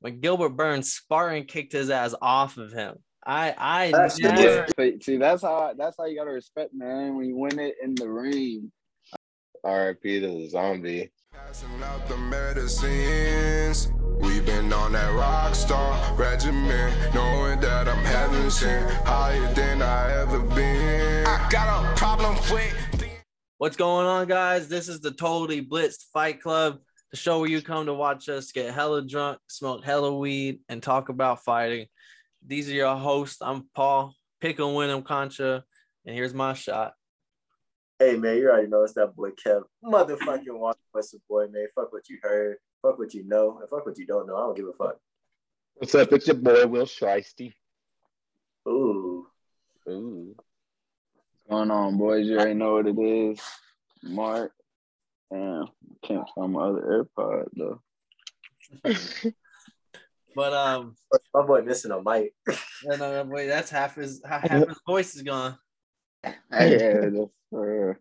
when Gilbert Burns Spartan kicked his ass off of him. I I That's never, difference. See, that's how that's how you gotta respect, man. When you win it in the ring. R.I.P. to the zombie. Passing out the medicines. We've been on that rock star regimen, knowing that I'm heaven sent, higher than I ever been. I got a problem with. What's going on, guys? This is the Totally Blitzed Fight Club, the show where you come to watch us get hella drunk, smoke hella weed, and talk about fighting. These are your hosts. I'm Paul Pickle Winham Concha, and here's my shot. Hey man, you already know it's that boy Kev. Motherfucking Walk What's the boy, man? Fuck what you heard. Fuck what you know. And fuck what you don't know. I don't give a fuck. What's up? It's your boy Will Shiesty. Ooh. Ooh. What's going on, boys? You already know what it is. Mark. Damn, can't find my other AirPod though. But um, My boy missing a mic. no, no, no, wait, that's half his half his voice is gone. yeah, that's for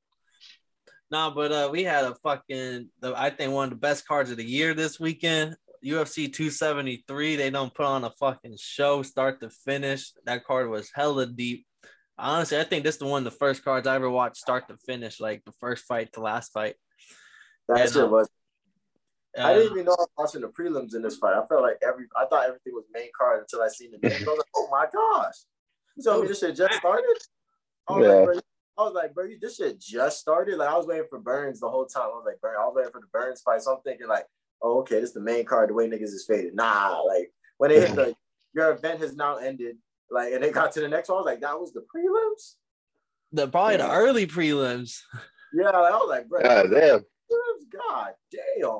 Nah, but uh, we had a fucking, the, I think one of the best cards of the year this weekend. UFC 273. They don't put on a fucking show, start to finish. That card was hella deep. Honestly, I think this is the one of the first cards I ever watched start to finish, like the first fight to last fight. That And, shit uh, was. I Uh, didn't even know I was watching the prelims in this fight. I felt like every. I thought everything was main card until I seen the names. I was like, oh my gosh! You told me this shit just started. I was Yeah. like, bro, I was like, bro, this shit just started. Like I was waiting for Burns the whole time. I was like, Burns. I was waiting for the Burns fight. So I'm thinking like, oh, okay, this is the main card. The way niggas is faded. Nah, like when they hit the your event has now ended. Like and they got to the next one. I was like, that was the prelims. the probably the early prelims. Yeah, like, I was like, bro, God damn. Prelims? God damn.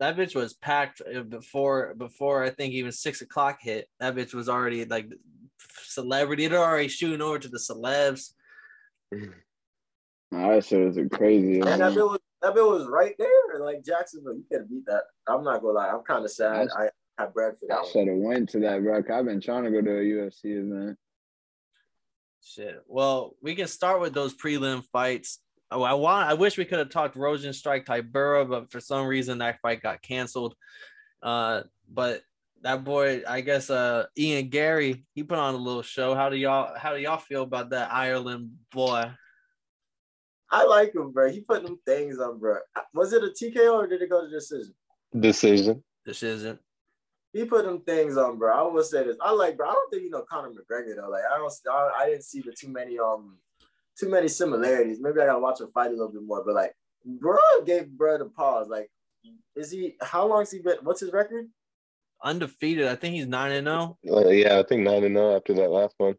That bitch was packed uh, before before I think even six o'clock hit. That bitch was already like celebrity. They're already shooting over to the celebs. Nah, that shit was crazy. And that bill was that bill was right there. Like Jacksonville, you could have beat that. I'm not gonna lie, I'm kind of sad. I had bread for that. I should have went to that, bro. 'cause I've been trying to go to a UFC event. Shit. Well, we can start with those prelim fights. Oh, I want. I wish we could have talked Rosen strike Tybura, but for some reason that fight got canceled. Uh, but that boy, I guess, uh, Ian Garry, he put on a little show. How do y'all? How do y'all feel about that Ireland boy? I like him, bro. He put them things on, bro. Was it a TKO or did it go to decision? Decision. This isn't. He put them things on, bro. I will say this. I like, bro. I don't think you know Conor McGregor though. Like, I don't. I, I didn't see the too many um, too many similarities. Maybe I gotta watch him fight a little bit more. But like, bro, gave bro the pause. Like, is he? How long's he been? What's his record? Undefeated. I think he's nine and oh. zero. Uh, yeah, I think nine and zero after that last one.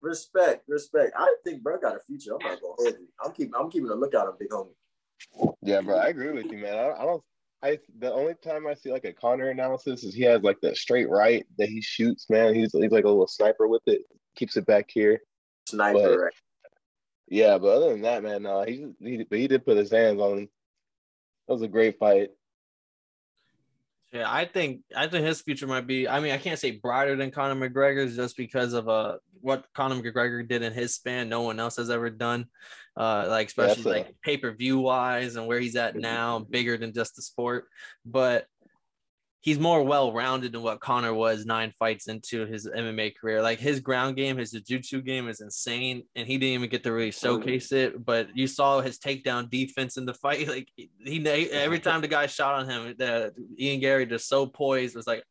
Respect, respect. I think bro got a future. I'm not gonna hold you. I'm keeping. I'm keeping a lookout on big homie. Yeah, bro, I agree with you, man. I, I don't. I the only time I see like a Conor analysis is he has like that straight right that he shoots. Man, he's he's like a little sniper with it. Keeps it back here. Sniper, But- right? Yeah, but other than that, man, no, he he but he did put his hands on him. That was a great fight. Yeah, I think I think his future might be. I mean, I can't say brighter than Conor McGregor's just because of uh what Conor McGregor did in his span. No one else has ever done. Uh, like especially That's a- like pay per view wise and where he's at now, bigger than just the sport. But he's more well rounded than what Conor was nine fights into his MMA career. Like his ground game, his jiu-jitsu game is insane, and he didn't even get to really showcase it. But you saw his takedown defense in the fight. Like he every time the guy shot on him, the Ian Garry just so poised was like.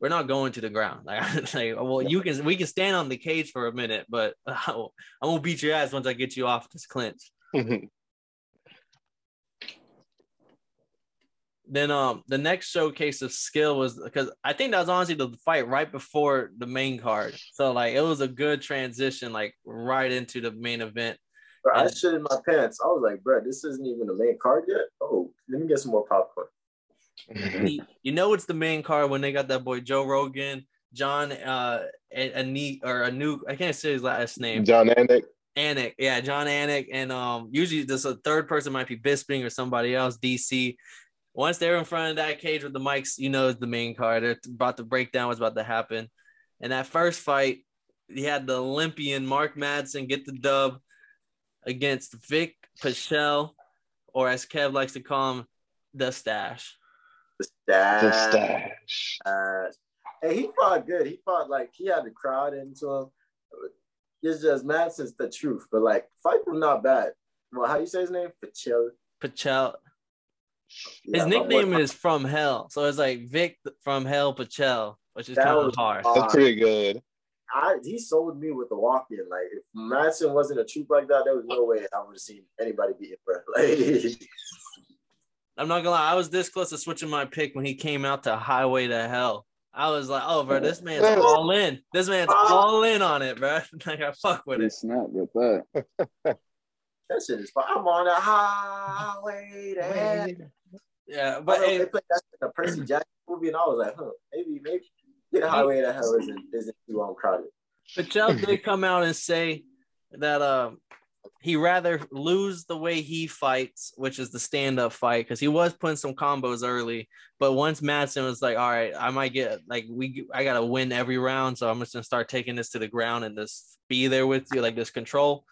We're not going to the ground. Like, like, well, you can we can stand on the cage for a minute, but I won't beat your ass once I get you off this clinch. Then um the next showcase of skill was because I think that was honestly the fight right before the main card. So like it was a good transition, like right into the main event. Bro, I shit in my pants. I was like, bro, this isn't even the main card yet. Oh, let me get some more popcorn. You- you know it's the main card when they got that boy Joe Rogan, John uh a Anik or a new I can't say his last name. Jon Anik. Anik, yeah, Jon Anik, and um, usually this a third person might be Bisping or somebody else. DC. Once they're in front of that cage with the mics, you know is the main card. They're about to break down what's about to happen. And that first fight, he had the Olympian Mark Madsen get the dub against Vinc Pichel, or as Kev likes to call him, the Stash. The stash. The stash. Uh, and he fought good. He fought like he had the crowd into him. It's just Madsen's the truth, but like fight was not bad. Well, how you say his name? Pachel. Pachel. Yeah, His my nickname is from hell, so it's like Vic from Hell Pachel, which is That kind of was harsh. hard. That's pretty good. I he sold me with the walk in. Like if Madsen wasn't a troop like that, there was no way I would have seen anybody beat him, bro. Like I'm not gonna lie, I was this close to switching my pick when he came out to Highway to Hell. I was like, oh, bro, this man's all in. This man's ah. all in on it, bro. Like I fuck with He it. Snap with that. that shit is fun. I'm on the highway to hell. Yeah, But but they hey, played that in a Percy Jackson movie, and I was like, huh, maybe, maybe get a highway to hell isn't isn't too crowded. Pachel did come out and say that um he rather lose the way he fights, which is the stand-up fight, because he was putting some combos early. But once Madsen was like, "All right, I might get like we, I gotta win every round, so I'm just gonna start taking this to the ground and just be there with you, like this control."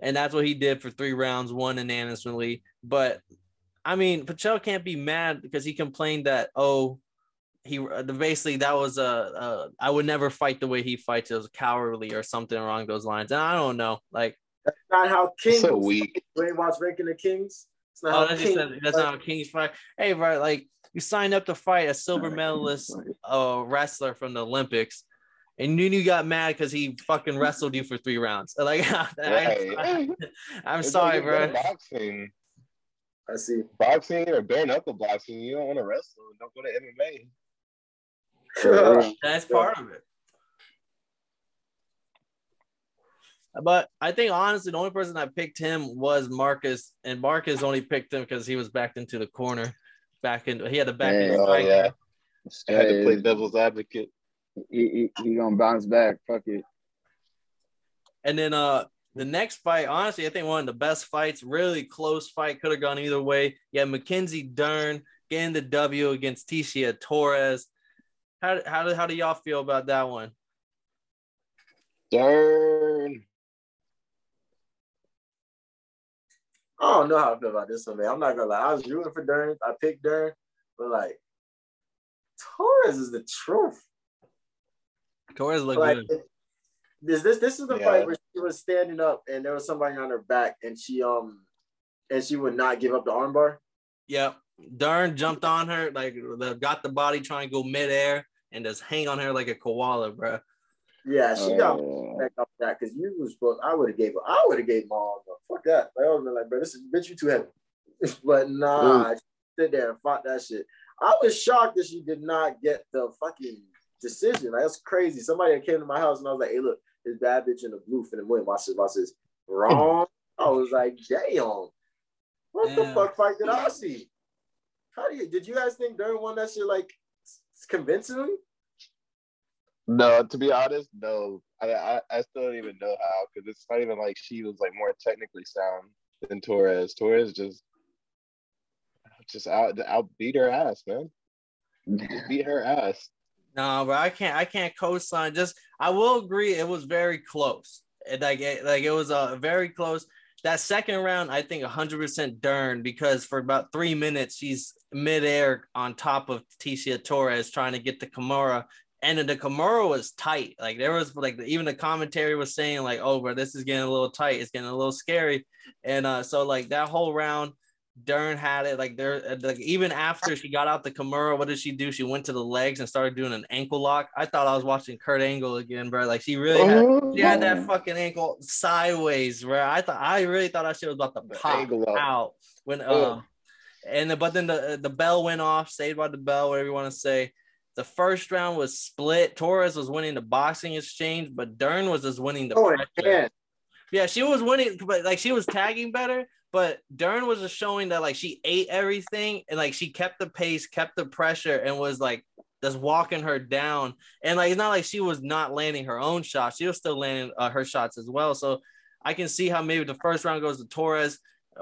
And that's what he did for three rounds, won unanimously. But I mean, Pachel can't be mad because he complained that oh, he basically that was a, a I would never fight the way he fights. It was cowardly or something along those lines. And I don't know, like That's not how King So weak. When he watched Ranking the Kings, it's not oh, how that's, King. just, that's not how Kings fight. Hey, bro, like you signed up to fight a silver medalist uh, wrestler from the Olympics. And you, you got mad because he fucking wrestled you for three rounds. Like, I, Right. am It's sorry, like bro. Boxing, I see. boxing or bare knuckle boxing. You don't want to wrestle. Don't go to MMA. That's part of it. But I think honestly, the only person that picked him was Marcus, and Marcus only picked him because he was backed into the corner. Back in, he had to back in. Oh, yeah. Oh yeah, I had to play devil's advocate. He, he, he gonna bounce back. Fuck it. And then uh the next fight, honestly, I think one of the best fights, really close fight, could have gone either way. Yeah, Mackenzie Dern getting the W against Tecia Torres. How how do how do y'all feel about that one? Dern. I don't know how I feel about this one, man. I'm not gonna lie. I was rooting for Dern. I picked Dern, but like Torres is the truth. Torres looked Like good. this, this, this is the Yeah. fight where she was standing up and there was somebody on her back, and she um, and she would not give up the armbar. Yep. Dern jumped on her, like the, got the body trying to go midair and just hang on her like a koala, bro. Yeah, she got Uh, back up that because you was supposed. I would have gave. her- I would have gave my arm. up. Fuck that. Like, I would have been like, bro, this is bitch, you too heavy. but nah, she sit there and fought that shit. I was shocked that she did not get the fucking decision. Like, that's crazy. Somebody came to my house and I was like, hey, look, this bad bitch in the blue finna win. Watch this. Watch this. Wrong. I was like, damn. What the fuck fight did I see? How do you? Did you guys think Dern won that shit like s- convincingly? No, to be honest, no. I I, I still don't even know how because it's not even like she was like more technically sound than Torres. Torres just just out outbeat her ass, man. Just beat her ass. No, but I can't. I can't co-sign. Just I will agree. It was very close. Like it, like it was a uh, very close. That second round, I think 100% Dern because for about three minutes she's midair on top of Tecia Torres trying to get the Kimura, and the Kimura was tight. Like there was like even the commentary was saying like, "Oh, bro, this is getting a little tight. It's getting a little scary," and uh, so like that whole round. Dern had it like there, like even after she got out the Kimura, what did she do? She went to the legs and started doing an ankle lock. I thought I was watching Kurt Angle again, bro. Like she really had, she had that fucking ankle sideways, bro. I thought I really thought that shit was about to pop out when um, and the, but then the the bell went off, saved by the bell, whatever you want to say. The first round was split. Torres was winning the boxing exchange, but Dern was just winning the Oh, pressure. Yeah, she was winning, but like she was tagging better. But Dern was just showing that like she ate everything and like she kept the pace, kept the pressure, and was like just walking her down. And like it's not like she was not landing her own shots; she was still landing uh, her shots as well. So I can see how maybe the first round goes to Torres,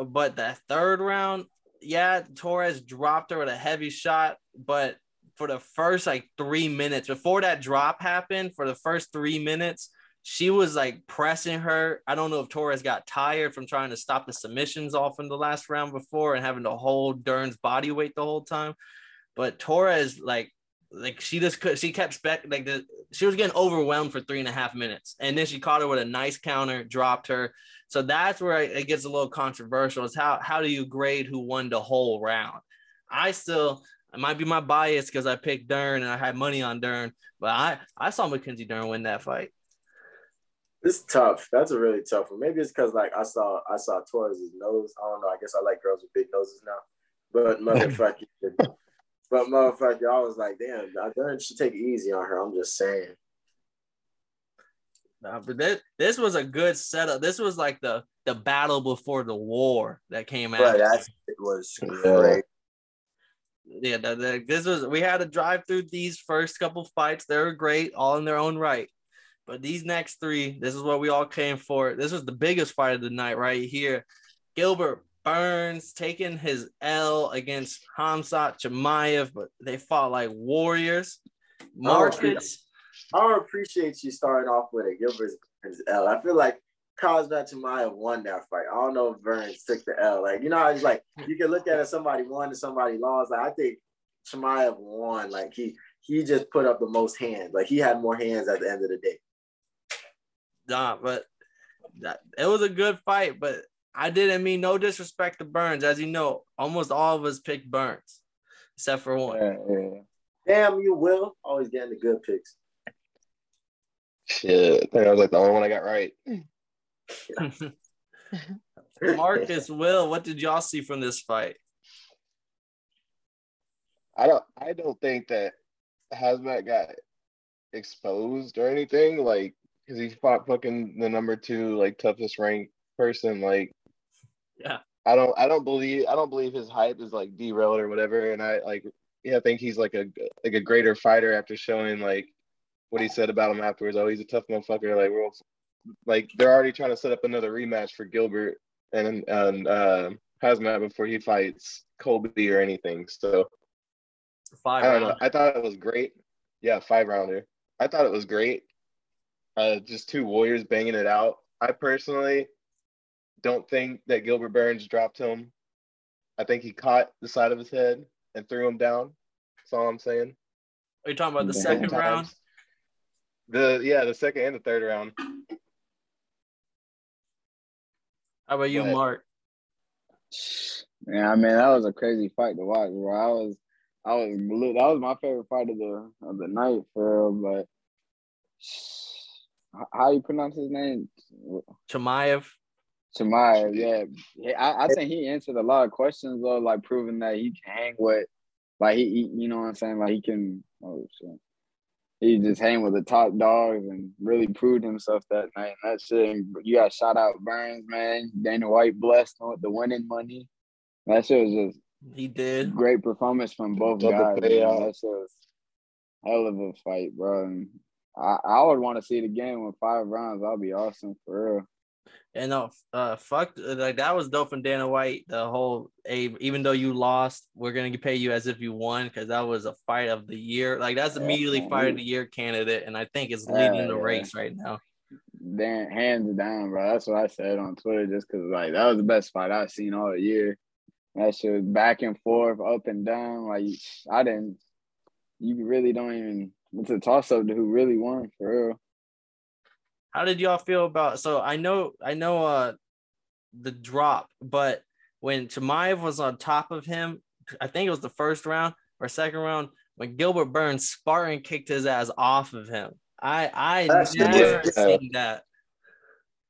but that third round, yeah, Torres dropped her with a heavy shot, but for the first like three minutes before that drop happened, for the first three minutes, she was like pressing her. I don't know if Torres got tired from trying to stop the submissions off in the last round before and having to hold Dern's body weight the whole time. but Torres like like she just could she kept spec like the she was getting overwhelmed for three and a half minutes and then she caught her with a nice counter dropped her so that's where it gets a little controversial is how how do you grade who won the whole round i still it might be my bias because i picked dern and i had money on dern but i i saw mackenzie dern win that fight It's tough. That's a really tough one. Maybe it's because like I saw I saw Torres' nose. I don't know. I guess I like girls with big noses now. But motherfucker, but motherfucker, I was like, damn, I Dern should take it easy on her. I'm just saying. Nah, but this, this was a good setup. This was like the the battle before the war that came out. But that shit was Yeah. great. yeah, the, the, this was we had to drive through these first couple fights. They were great, all in their own right. But these next three, this is what we all came for. This was the biggest fight of the night right here. Gilbert Burns taking his L against Khamzat Chimaev, but they fought like warriors. I appreciate you starting off with a Gilbert Burns L. I feel like Khamzat Chimaev won that fight. I don't know if Burns took the L. Like, you know, it's like you can look at it, somebody won and somebody lost. Like, I think Chimaev won. Like he he just put up the most hands. Like he had more hands at the end of the day. Nah, but that, it was a good fight. But I didn't mean no disrespect to Burns. As you know, almost all of us picked Burns, except for one. Yeah, yeah. Damn, you will always getting the good picks. Shit, I think I was like the only one I got right. Marcus, Will, what did y'all see from this fight? I don't I don't think that Hazmat got exposed or anything, like because he fought fucking the number two like toughest ranked person. Like Yeah. I don't I don't believe I don't believe his hype is like derailed or whatever. And I like yeah, I think he's like a like a greater fighter after showing like what he said about him afterwards. Oh, he's a tough motherfucker. Like we're like they're already trying to set up another rematch for Gilbert and and uh, Hazmat before he fights Colby or anything. So Five I don't know. I thought it was great. Yeah, five rounder. I thought it was great. Uh, just two warriors banging it out. I personally don't think that Gilbert Burns dropped him. I think he caught the side of his head and threw him down. That's all I'm saying. Are you talking about the Both second Times. round? The yeah, the second and the third round. How about you, But- Mark? Yeah, I mean that was a crazy fight to watch, bro. I was, I was glued. That was my favorite fight of the of the night for real. But h- how you pronounce his name? Chimaev. Chimaev. Yeah, I, I think he answered a lot of questions though, like proving that he can hang with, like he, he you know what I'm saying, like he can. Oh shit. He just hang with the top dogs and really proved himself that night. And that shit, you got shout out Burns, man. Dana White blessed him with the winning money. That shit was just He did. great performance from both Double guys. man. payout. That shit was hell of a fight, bro. And I, I would want to see the game with five rounds. That'd be awesome for real. And no, uh, fuck, like that was dope from Dana White. The whole, hey, even though you lost, we're gonna pay you as if you won because that was a fight of the year. Like that's Yeah, immediately fight of the year candidate, and I think it's Yeah, leading the yeah. race right now. Dan, hands down, bro. That's what I said on Twitter, just because like that was the best fight I've seen all year. That shit was back and forth, up and down. Like I didn't. You really don't even. It's a toss up to who really won for real. How did y'all feel about? So I know, I know, uh, the drop, but when Chimaev was on top of him, I think it was the first round or second round when Gilbert Burns Spartan kicked his ass off of him. I I That's never seen that.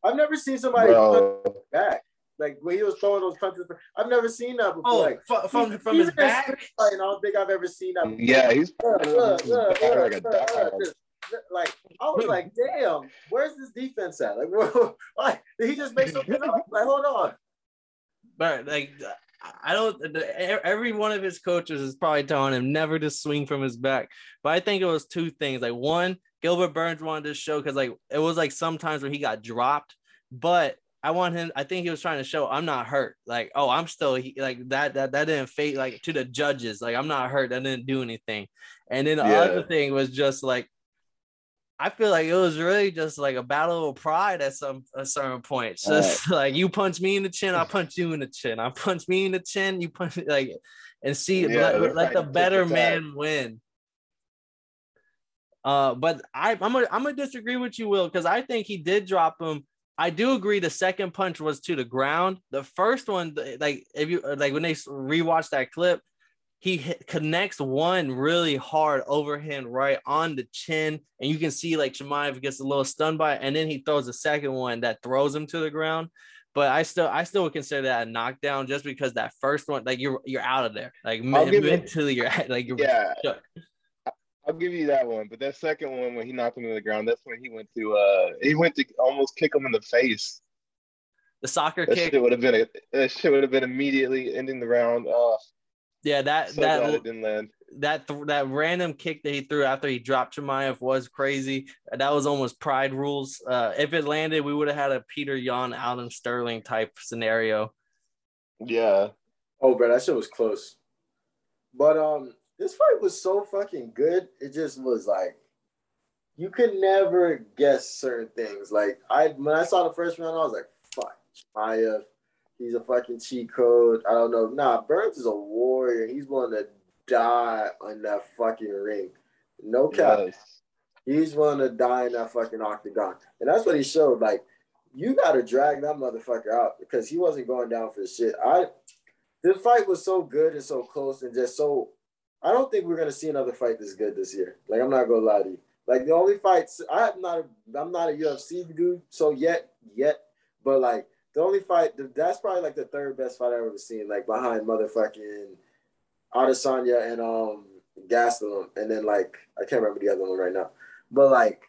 I've never seen somebody Bro, punch back. Like when he was throwing those punches, I've never seen that before. Oh, like, from from, he- from he his was in a back. street fight, and I don't think I've ever seen that. Before. yeah, he's like a dog. just- like I was like, damn, where's this defense at? Like, why did he just make something up? Like, hold on. But like, I don't. Every one of his coaches is probably telling him never to swing from his back. But I think it was two things. Like one, Gilbert Burns wanted to show because like it was like sometimes where he got dropped, but I want him. I think he was trying to show I'm not hurt. Like oh, I'm still like that. That that didn't fade like to the judges. Like I'm not hurt. That didn't do anything. And then the Yeah. other thing was just like. I feel like it was really just like a battle of pride at some a certain point. It's Just like you punch me in the chin, I punch you in the chin. I punch me in the chin, you punch like and see Yeah, let, let the better man win. Uh, but I, I'm gonna I'm gonna disagree with you, Will, because I think he did drop him. I do agree. The second punch was to the ground. The first one, like if you like when they rewatch that clip, he hit, connects one really hard overhand right on the chin, and you can see like Chimaev gets a little stunned by it, and then he throws a second one that throws him to the ground. But I still, I still would consider that a knockdown just because that first one, like you're you're out of there, like I'll men- give it- mentally, you're like you're Yeah, shook. I'll give you that one. But that second one, when he knocked him to the ground, that's when he went to uh he went to almost kick him in the face. the soccer That kick. shit would have been a that shit would have been immediately ending the round. Oh, Yeah, that so glad that it didn't land. that th- that random kick that he threw after he dropped Chimaev was crazy. That was almost pride rules. Uh, if it landed, we would have had a Peter Yan, Alan Sterling type scenario. Yeah, Oh, bro, that shit was close. But um, this fight was so fucking good. It just was like you could never guess certain things. Like I when I saw the first round, I was like, fuck, Chimaev. He's a fucking cheat code. I don't know. Nah, Burns is a warrior. He's willing to die on that fucking ring. No cap. yes. He's willing to die in that fucking octagon. And that's what he showed. Like, you gotta drag that motherfucker out because he wasn't going down for shit. I this fight was so good and so close and just so I don't think we're gonna see another fight this good this year. Like I'm not gonna lie to you. Like the only fights I'm not a, I'm not a UFC dude, so yet yet, but like the only fight that's probably like the third best fight I've ever seen, like behind motherfucking Adesanya and um Gastelum, and then like I can't remember the other one right now, but like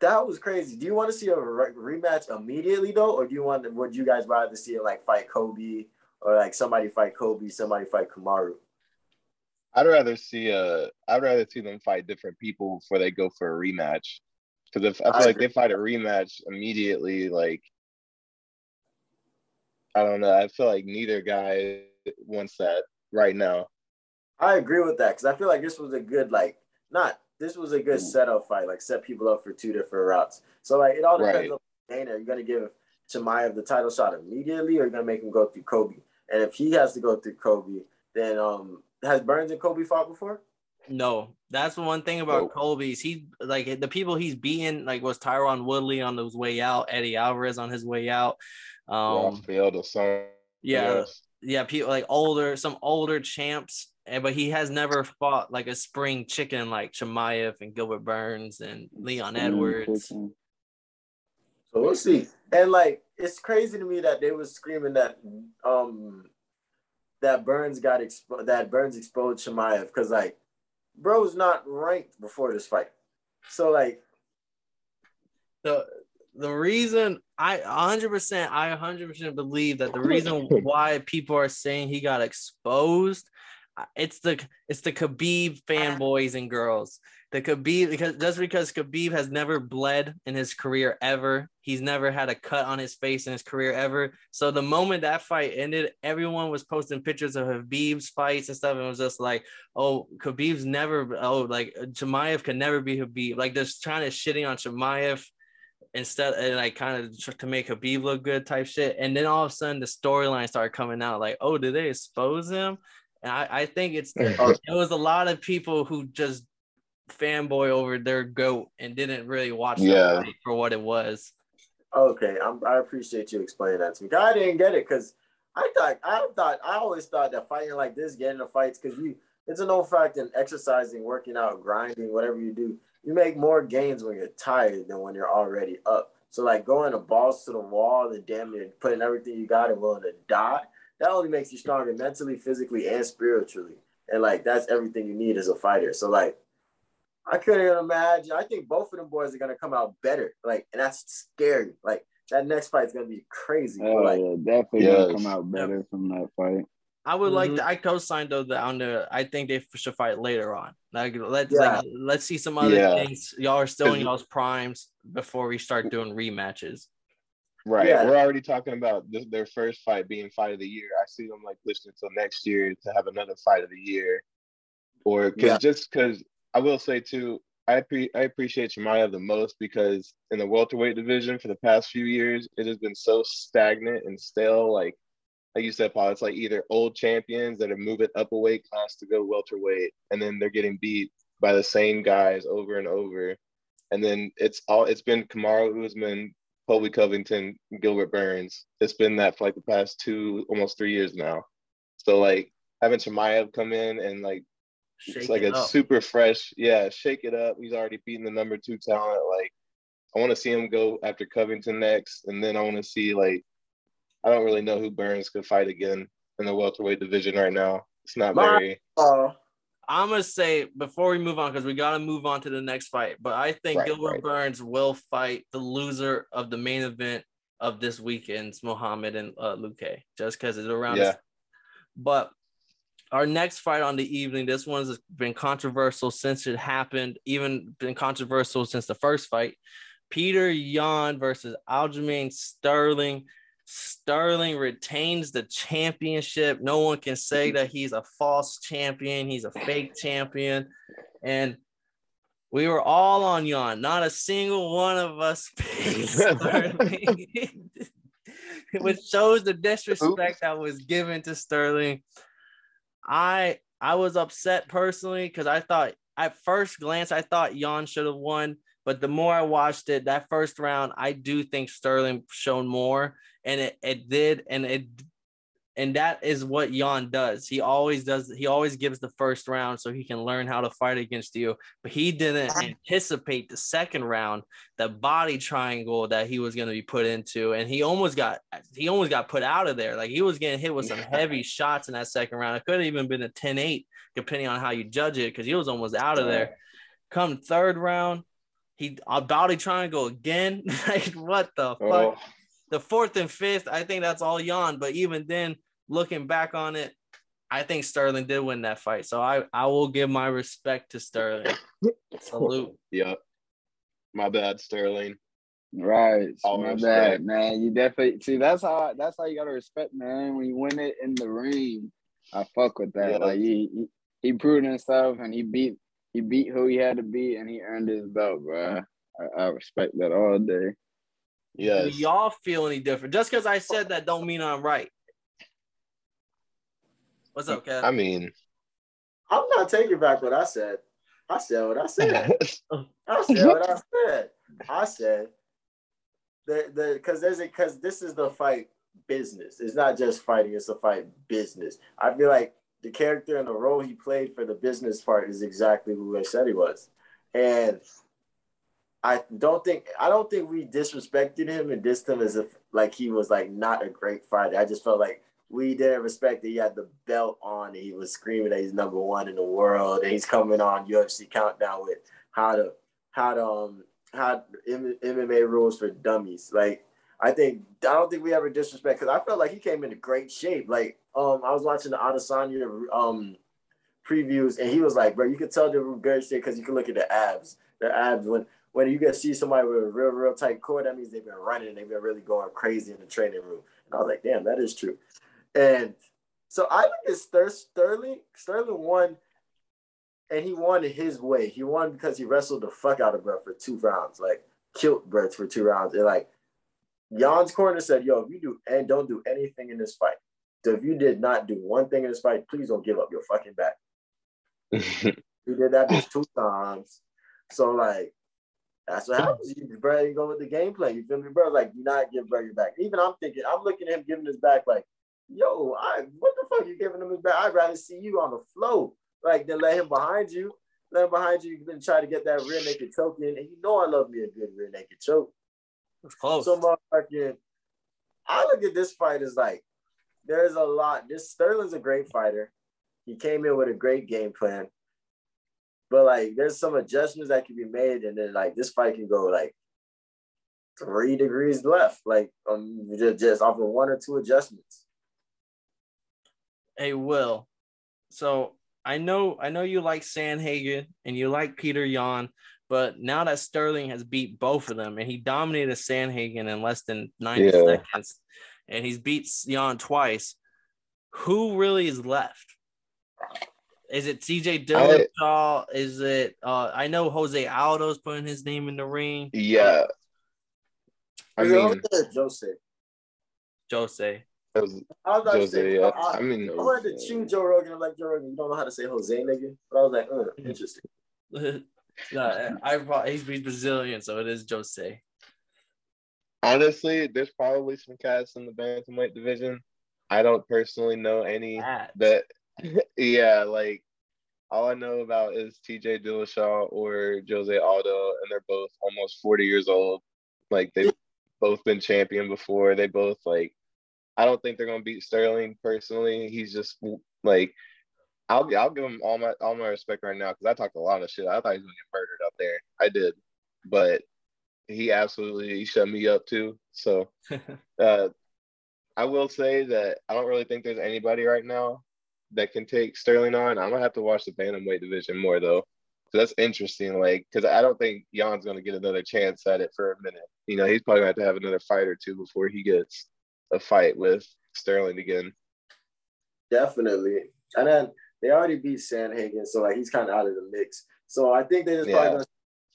that was crazy. Do you want to see a re- rematch immediately though, or do you want? Would you guys rather see it like fight Colby or like somebody fight Colby, somebody fight Kamaru? I'd rather see uh I'd rather see them fight different people before they go for a rematch. Because if I feel I like they fight a rematch immediately, like I don't know. I feel like neither guy wants that right now. I agree with that because I feel like this was a good like not this was a good setup fight, like set people up for two different routes. So like it all depends Right. on Dana. Are you gonna give Chimaev the title shot immediately, or you're you gonna make him go through Colby? And if he has to go through Colby, then um has Burns and Colby fought before? No, that's the one thing about Nope. Colby's. He like the people he's beating, like was Tyron Woodley on his way out, Eddie Alvarez on his way out. Um, Rafael dos Anjos. yeah, yeah, people like older, some older champs, and but he has never fought like a spring chicken like Chimaev and Gilbert Burns and Leon Edwards. So we'll see. And like it's crazy to me that they was screaming that um that Burns got exposed that Burns exposed Chimaev because like bro's not ranked before this fight. So like the the reason I 100% I 100% believe that the reason why people are saying he got exposed it's the it's the Khabib fanboys and girls. The Khabib because just because Khabib has never bled in his career ever, he's never had a cut on his face in his career ever. So the moment that fight ended, everyone was posting pictures of Khabib's fights and stuff, and it was just like, oh, Khabib's never, oh, like Chimaev can never be Khabib. Like just trying to shitting on Chimaev instead and like kind of to make Khabib look good type shit. And then all of a sudden the storyline started coming out like, oh, did they expose him? And I, I think it's the, it was a lot of people who just fanboy over their goat and didn't really watch Yeah. for what it was. okay, I'm, I appreciate you explaining that to me. I didn't get it because I thought I thought I always thought that fighting like this, getting the fights, because you it's a no fact in exercising, working out, grinding, whatever you do, you make more gains when you're tired than when you're already up. So like going to balls to the wall and damn near putting everything you got and willing to die, that only makes you stronger mentally, physically, and spiritually. And like that's everything you need as a fighter. So like I couldn't imagine. I think both of them boys are gonna come out better. Like, and that's scary. Like that next fight's gonna be crazy. Oh, like, yeah, definitely Yes. gonna come out better from that fight. I would like Mhm. to, I co-signed though that on the I think they should fight later on. Like let's Yeah. like let's see some other Yeah. things. Y'all are still in y'all's primes before we start doing rematches. Right. Yeah. We're already talking about this, their first fight being fight of the year. I see them like pushing until next year to have another fight of the year. Or because Yeah. just because I will say too, I pre- I appreciate Shemaya the most because in the welterweight division for the past few years, it has been so stagnant and stale. Like like you said, Paul, it's like either old champions that are moving up a weight class to go welterweight, and then they're getting beat by the same guys over and over. And then it's all it's been Kamaru Usman, Colby Covington, Gilbert Burns. It's been that for like the past two, almost three years now. So like having Chimaev come in and like Shake it's like it a up. super fresh, yeah, shake it up. He's already beaten the number two talent. Like I want to see him go after Covington next, and then I want to see like I don't really know who Burns could fight again in the welterweight division right now. It's not My- very Uh, I'm gonna say before we move on because we gotta move on to the next fight. But I think Right, Gilbert right. Burns will fight the loser of the main event of this weekend's Muhammad and uh, Luque, just because it's around. Yeah. But our next fight on the evening, this one's been controversial since it happened, even been controversial since the first fight. Peter Yan versus Aljamain Sterling. Sterling retains the championship. No one can say that he's a false champion. He's a fake champion. And we were all on Yan. Not a single one of us picked Sterling, which shows the disrespect that was given to Sterling. I I was upset personally because I thought at first glance I thought Yan should have won, but the more I watched it, that first round, I do think Sterling shown more, and it, it did, and it and that is what Yan does. He always does. He always gives the first round so he can learn how to fight against you. But he didn't uh-huh. anticipate the second round, the body triangle that he was going to be put into, and he almost got he almost got put out of there. Like he was getting hit with some heavy shots in that second round. It could have even been a 10-8, depending on how you judge it, because he was almost out of there. Come third round, he about a body triangle again. like what the oh. fuck? Oh, the fourth and fifth, I think that's all Yan. But even then, looking back on it, I think Sterling did win that fight. So I, I will give my respect to Sterling. Salute. yeah. My bad, Sterling. Right. All my respect. bad, man. You definitely see that's how that's how you gotta respect, man. When you win it in the ring, I fuck with that. Yeah. Like he, he he proved himself and he beat he beat who he had to beat and he earned his belt, bro. I, I respect that all day. Yes. Do y'all feel any different? Just because I said that don't mean I'm right. What's up, Kev? I mean, I'm not taking back what I said. I said what I said. I said what I said. I said the the because there's a because this is the fight business. It's not just fighting. It's a fight business. I feel like the character and the role he played for the business part is exactly who I said he was, and I don't think I don't think we disrespected him and dissed him as if like he was like not a great fighter. I just felt like we didn't respect that he had the belt on and he was screaming that he's number one in the world and he's coming on UFC countdown with how to how to um how MMA rules for dummies. Like I think I don't think we ever disrespect because I felt like he came into great shape. Like um I was watching the Adesanya um previews and he was like, bro, you could tell they were good shit because you can look at the abs. The abs when when you can see somebody with a real real tight core, that means they've been running. And they've been really going crazy in the training room. And I was like, damn, that is true. And so I look at Ster- Sterling. Sterling won, and he won his way. He won because he wrestled the fuck out of Brett for two rounds, like killed Brett for two rounds. And like Yan's corner said, "Yo, if you do and don't do anything in this fight, so if you did not do one thing in this fight, please don't give up your fucking back." He did that bitch two times. So like that's what happens. You, bro, you go with the game plan. You feel me, bro? Like, do not give bro your back. Even I'm thinking, I'm looking at him giving his back, like, yo, I what the fuck you giving him his back? I'd rather see you on the floor, like, than let him behind you. Let him behind you, you can try to get that rear naked choke in. And you know I love me a good rear naked choke. It's close. So motherfucking, I look at this fight as like, there's a lot. This Sterling's a great fighter. He came in with a great game plan. But like, there's some adjustments that can be made, and then like this fight can go like three degrees left, like um, just, just off of one or two adjustments. Hey, Will. So I know I know you like Sandhagen and you like Peter Yan, but now that Sterling has beat both of them and he dominated Sandhagen in less than 90 Yeah. seconds, and he's beat Yan twice, who really is left? Is it TJ Dillashaw? Is it uh I know Jose Aldo's putting his name in the ring. yeah. I Is mean, Jose. Jose. Was I was about to Jose. say, Yeah. I, I mean, I wanted to choose Joe Rogan. I'm like Joe Rogan. You don't know how to say Jose, nigga. But I was like, uh, interesting. no, I probably he's, he's Brazilian, so it is Jose. honestly, there's probably some cats in the bantamweight division. I don't personally know any Cats. that. yeah, like all I know about is T.J. Dillashaw or Jose Aldo, and they're both almost 40 years old. Like they've both been champion before. They both like. I don't think they're gonna beat Sterling personally. He's just like. I'll I'll give him all my all my respect right now because I talked a lot of shit. I thought he was gonna get murdered up there. I did, but he absolutely he shut me up too. So uh, I will say that I don't really think there's anybody right now that can take Sterling on. I'm gonna have to watch the bantamweight division more though. So that's interesting, like because I don't think Yan's gonna get another chance at it for a minute. You know, he's probably gonna have to have another fight or two before he gets a fight with Sterling again. Definitely. And then they already beat Sandhagen, so like he's kind of out of the mix. So I think they just probably Yeah. gonna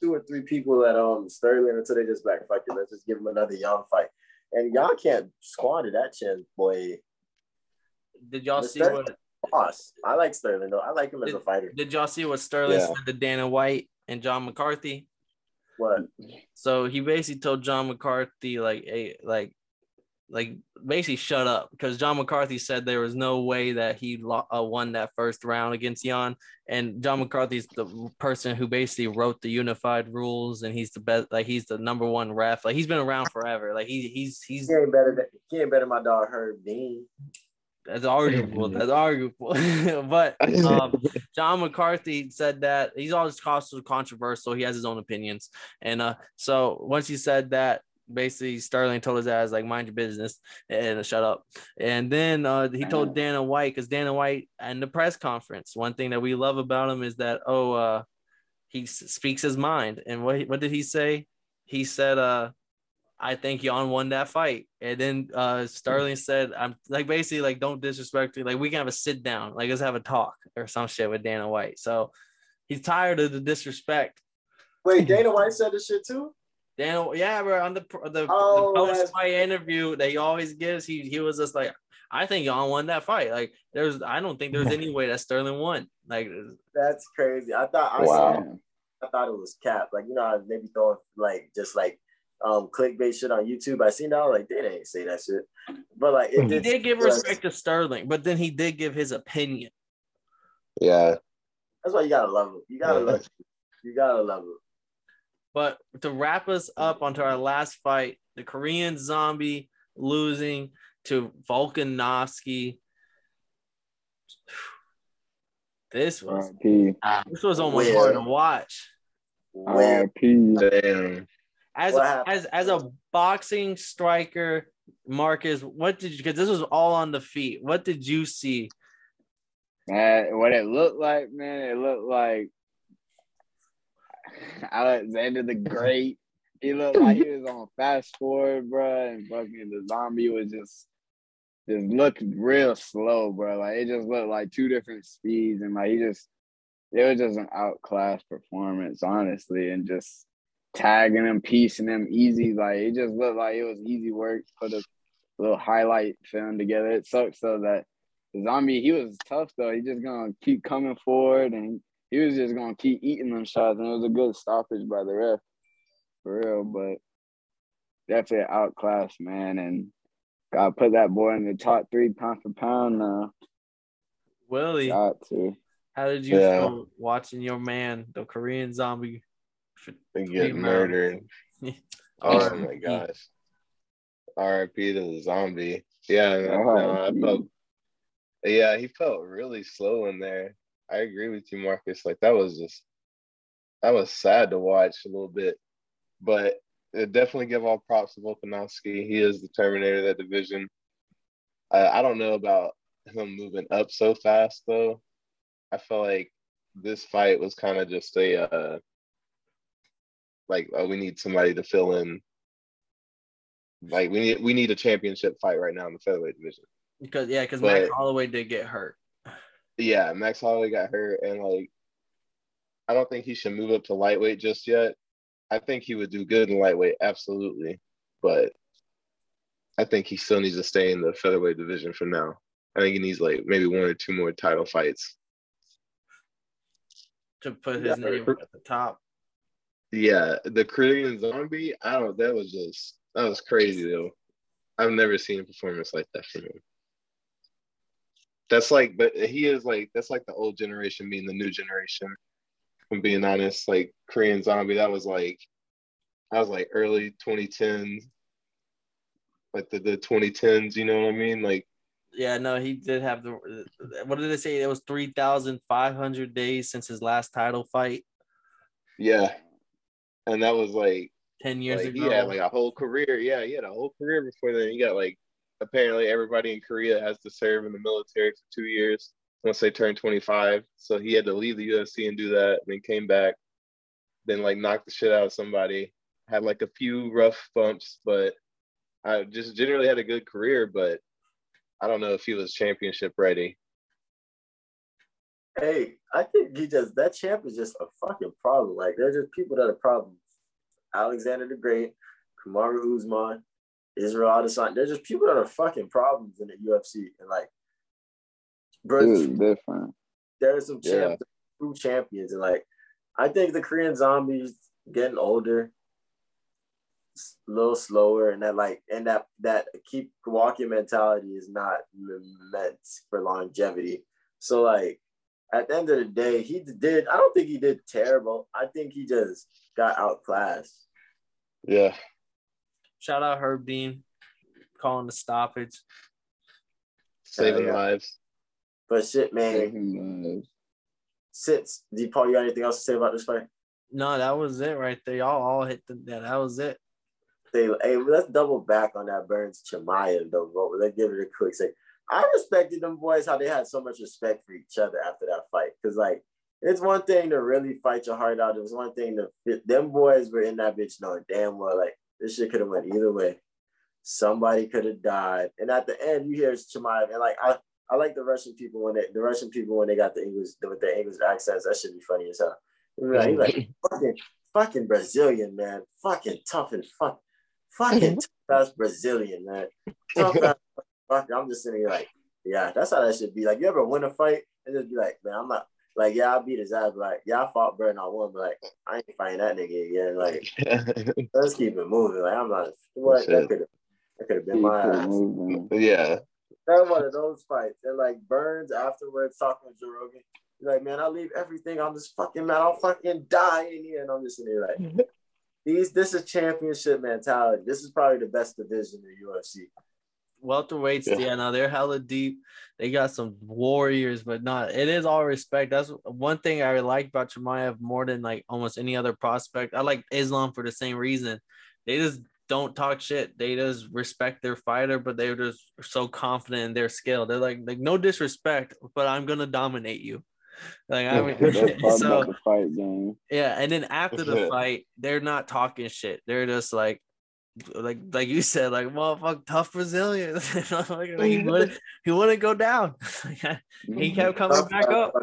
two or three people at um Sterling until they just back fuck it. Let's just give him another young fight. And y'all can't squander that chance, boy. Did y'all The see Sterling- what? Boss. I like Sterling though. I like him as a fighter. Did y'all see what Sterling Yeah. said to Dana White and John McCarthy? What? So he basically told John McCarthy like, hey, like, like basically shut up because John McCarthy said there was no way that he lo- uh, won that first round against Yan, and John McCarthy's the person who basically wrote the unified rules, and he's the best, like he's the number one ref, like he's been around forever, like he he's he's He ain't better than he ain't better than my dog Herb Dean. That's arguable. That's arguable. but um, John McCarthy said that he's always caused controversial. He has his own opinions, and uh, so once he said that, basically Sterling told his ass like mind your business and shut up. And then uh, he told Dana White because Dana White in the press conference, one thing that we love about him is that oh, uh, he s- speaks his mind. And what what did he say? He said, uh, I think Yan won that fight. And then uh Sterling said, I'm like basically like don't disrespect me. Like we can have a sit down, like let's have a talk or some shit with Dana White. So he's tired of the disrespect. Wait, Dana White said this shit too? Dana, yeah, bro, on the the, Oh, the post fight interview that he always gives, he he was just like, I think Yan won that fight. Like there's I don't think there's any way that Sterling won. Like That's crazy. I thought I saw Wow. I thought it was cap. Like, you know, how they be throwing like just like um clickbait shit on YouTube. I seen that. Like, they didn't say that shit. But like it he did, did give was- respect to Sterling, but then he did give his opinion. Yeah, That's why you gotta love it. You gotta love it. You gotta love it. But to wrap us up onto our last fight, the Korean zombie losing to Volkanovski. This was R.I.P. Ah, this was almost Weird. hard to watch. Weird. R.I.P. As What happened? as as a boxing striker, Marcus, what did you because this was all on the feet. What did you see? Man, what it looked like, man, it looked like Alexander the Great. He looked like he was on fast forward, bro, and fucking the zombie was just just looking real slow, bro. Like it just looked like two different speeds, and like he just it was just an outclass performance, honestly, and just tagging him, piecing him easy. Like it just looked like it was easy work. Put a little highlight film together. It sucks though that the zombie, he was tough though. He just gonna keep coming forward and he was just gonna keep eating them shots. And it was a good stoppage by the ref. For real, but definitely outclassed, man. And gotta put that boy in the top three pound for pound now. Willie, Got to. how did you Yeah. feel watching your man, the Korean zombie? They get murdered. Oh my gosh. R.I.P. to the zombie. Yeah, no, no, I felt. Yeah, he felt really slow in there. I agree with you, Marcus. Like that was just that was sad to watch a little bit, but it definitely give all props to Volkanovski. He is the Terminator of that division. Uh, I don't know about him moving up so fast though. I feel like this fight was kind of just a uh, like uh, we need somebody to fill in. Like we need we need a championship fight right now in the featherweight division. Because yeah, because Max Holloway did get hurt. Yeah, Max Holloway got hurt, and like, I don't think he should move up to lightweight just yet. I think he would do good in lightweight, absolutely, but I think he still needs to stay in the featherweight division for now. I think he needs like maybe one or two more title fights. To put his name at the top. Yeah, the Korean Zombie. I don't. That was just that was crazy though. I've never seen a performance like that from him. That's like, but he is like that's like the old generation being the new generation. I'm being honest, like Korean Zombie, that was like, I was like early 2010s, like the the 2010s. You know what I mean? Like Yeah, no, he did have the. What did they say? It was three thousand five hundred days since his last title fight. yeah, and that was like Ten years like, ago. he had like a whole career. Yeah, he had a whole career before then. He got like apparently everybody in Korea has to serve in the military for two years once they turn 25. So he had to leave the UFC and do that, and then came back, then like knocked the shit out of somebody. Had like a few rough bumps, but I just generally had a good career. But I don't know if he was championship ready. Hey, I think he just that champ is just a fucking problem. Like there's just people that are problems. Alexander the Great, Kamaru Usman, Israel Adesanya. There's just people that are fucking problems in the UFC. And like, bro, different. there are some Yeah. true champions, and like, I think the Korean zombies getting older, a little slower, and that like, and that that keep walking mentality is not meant for longevity. So like, at the end of the day, he did. I don't think he did terrible. I think he just got outclassed. Yeah, Shout out Herb Dean, calling the stoppage. saving uh, yeah. lives. But shit, man. Saving lives. Since D Paul, you got anything else to say about this fight? No, that was it right there. Y'all all hit the yeah, that was it. They, hey, let's double back on that Burns Chimaev though. Bro. Let's give it a quick second. I respected them boys how they had so much respect for each other after that fight. Cause like it's one thing to really fight your heart out. It was one thing to fit them boys were in that bitch knowing damn well like this shit could have went either way. Somebody could have died. And at the end you hear Chimaev and like I I like the Russian people when they the Russian people when they got the English with the English accents. That should be funny as hell. Like, he's like fucking fucking Brazilian, man. Fucking tough and fuck fucking tough ass Brazilian, man. Tough ass fuck. I'm just sitting here like, yeah, that's how that should be. Like, you ever win a fight and just be like, man, I'm not like, yeah, I beat his ass, like, yeah, I fought Burn, I won, but like, I ain't fighting that nigga again. Like, let's keep it moving. Like, I'm not what that could have that could have been Keep my ass. moving. yeah, That was one of those fights. And like Burns afterwards talking with Joe Rogan. He's like, man, I leave everything on this fucking man. I'll fucking die in here. And I'm just sitting here like, these this is championship mentality. This is probably the best division in the UFC. Welterweights, Yeah. yeah. no, they're hella deep. They got some warriors, but not. It is all respect. That's one thing I like about Chimaev more than like almost any other prospect. I like Islam for the same reason. They just don't talk shit. They just respect their fighter, but they're just so confident in their skill. They're like, like no disrespect, but I'm gonna dominate you. Like I mean, so fight yeah, and then after the fight, they're not talking shit. They're just like, like, like you said, like, motherfucker, tough Brazilian. like, he wouldn't, he wouldn't go down. he kept coming back up.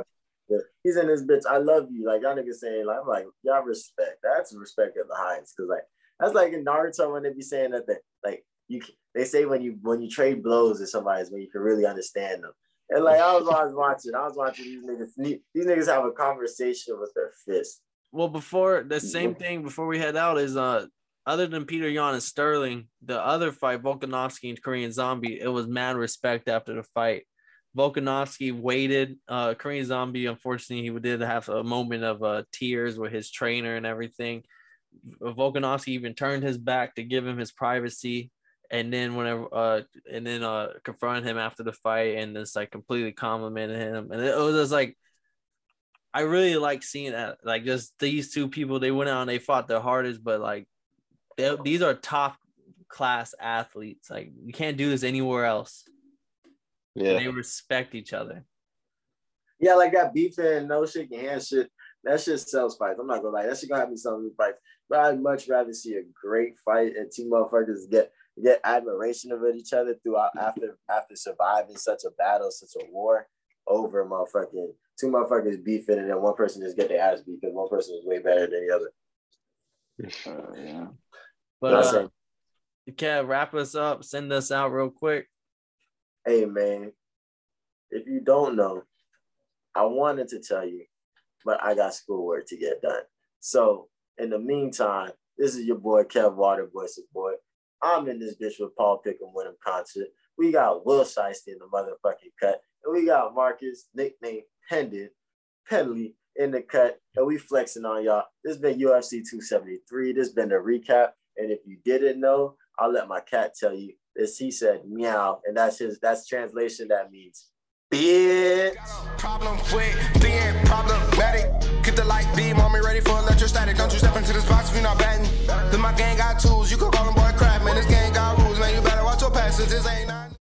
He's in his bitch. I love you. Like y'all niggas saying, like I'm like, y'all respect. That's respect at the highest. Cause like that's like in Naruto when they be saying that they like you they say when you when you trade blows with somebody is when you can really understand them. And like I was always watching, I was watching these niggas. These niggas have a conversation with their fists. Well, before the same thing before we head out is uh other than Peter Yan and Sterling, the other fight, Volkanovski and Korean Zombie, it was mad respect after the fight. Volkanovski waited. Uh, Korean Zombie, unfortunately, he did have a moment of uh, tears with his trainer and everything. Volkanovski even turned his back to give him his privacy, and then whenever, uh, and then uh, confronted him after the fight and just like completely complimented him, and it was just like I really like seeing that. Like just these two people, they went out and they fought their hardest, but like they, these are top class athletes. Like you can't do this anywhere else. yeah. They respect each other. Yeah, like that beefing, no shaking hands shit. That shit sells fights. I'm not gonna lie. That shit gonna have me selling me fights. But I'd much rather see a great fight and two motherfuckers get get admiration of each other throughout after after surviving such a battle, such a war over motherfucking two motherfuckers beefing and then one person just get their ass beat because one person is way better than the other. Uh, yeah. But uh, saying- Kev, wrap us up. Send us out real quick. Hey man, if you don't know, I wanted to tell you, but I got schoolwork to get done. So in the meantime, this is your boy Kev Water Waterboy boy. I'm in this bitch with Paul Pickham Winham concert. We got Will Shiesty in the motherfucking cut. And we got Marcus, nickname Pendant, Penley in the cut. And we flexing on y'all. This has been UFC 273. This has been the recap. And if you didn't know, I'll let my cat tell you this. He said meow. And that's his that's translation that means bitch. Problem with being problematic. Get the light beam on me ready for electrostatic. Don't you step into this box if you're not batting. Then my gang got tools. You can call them boy crap, man. This gang got rules, man. You better watch your passes. This ain't not.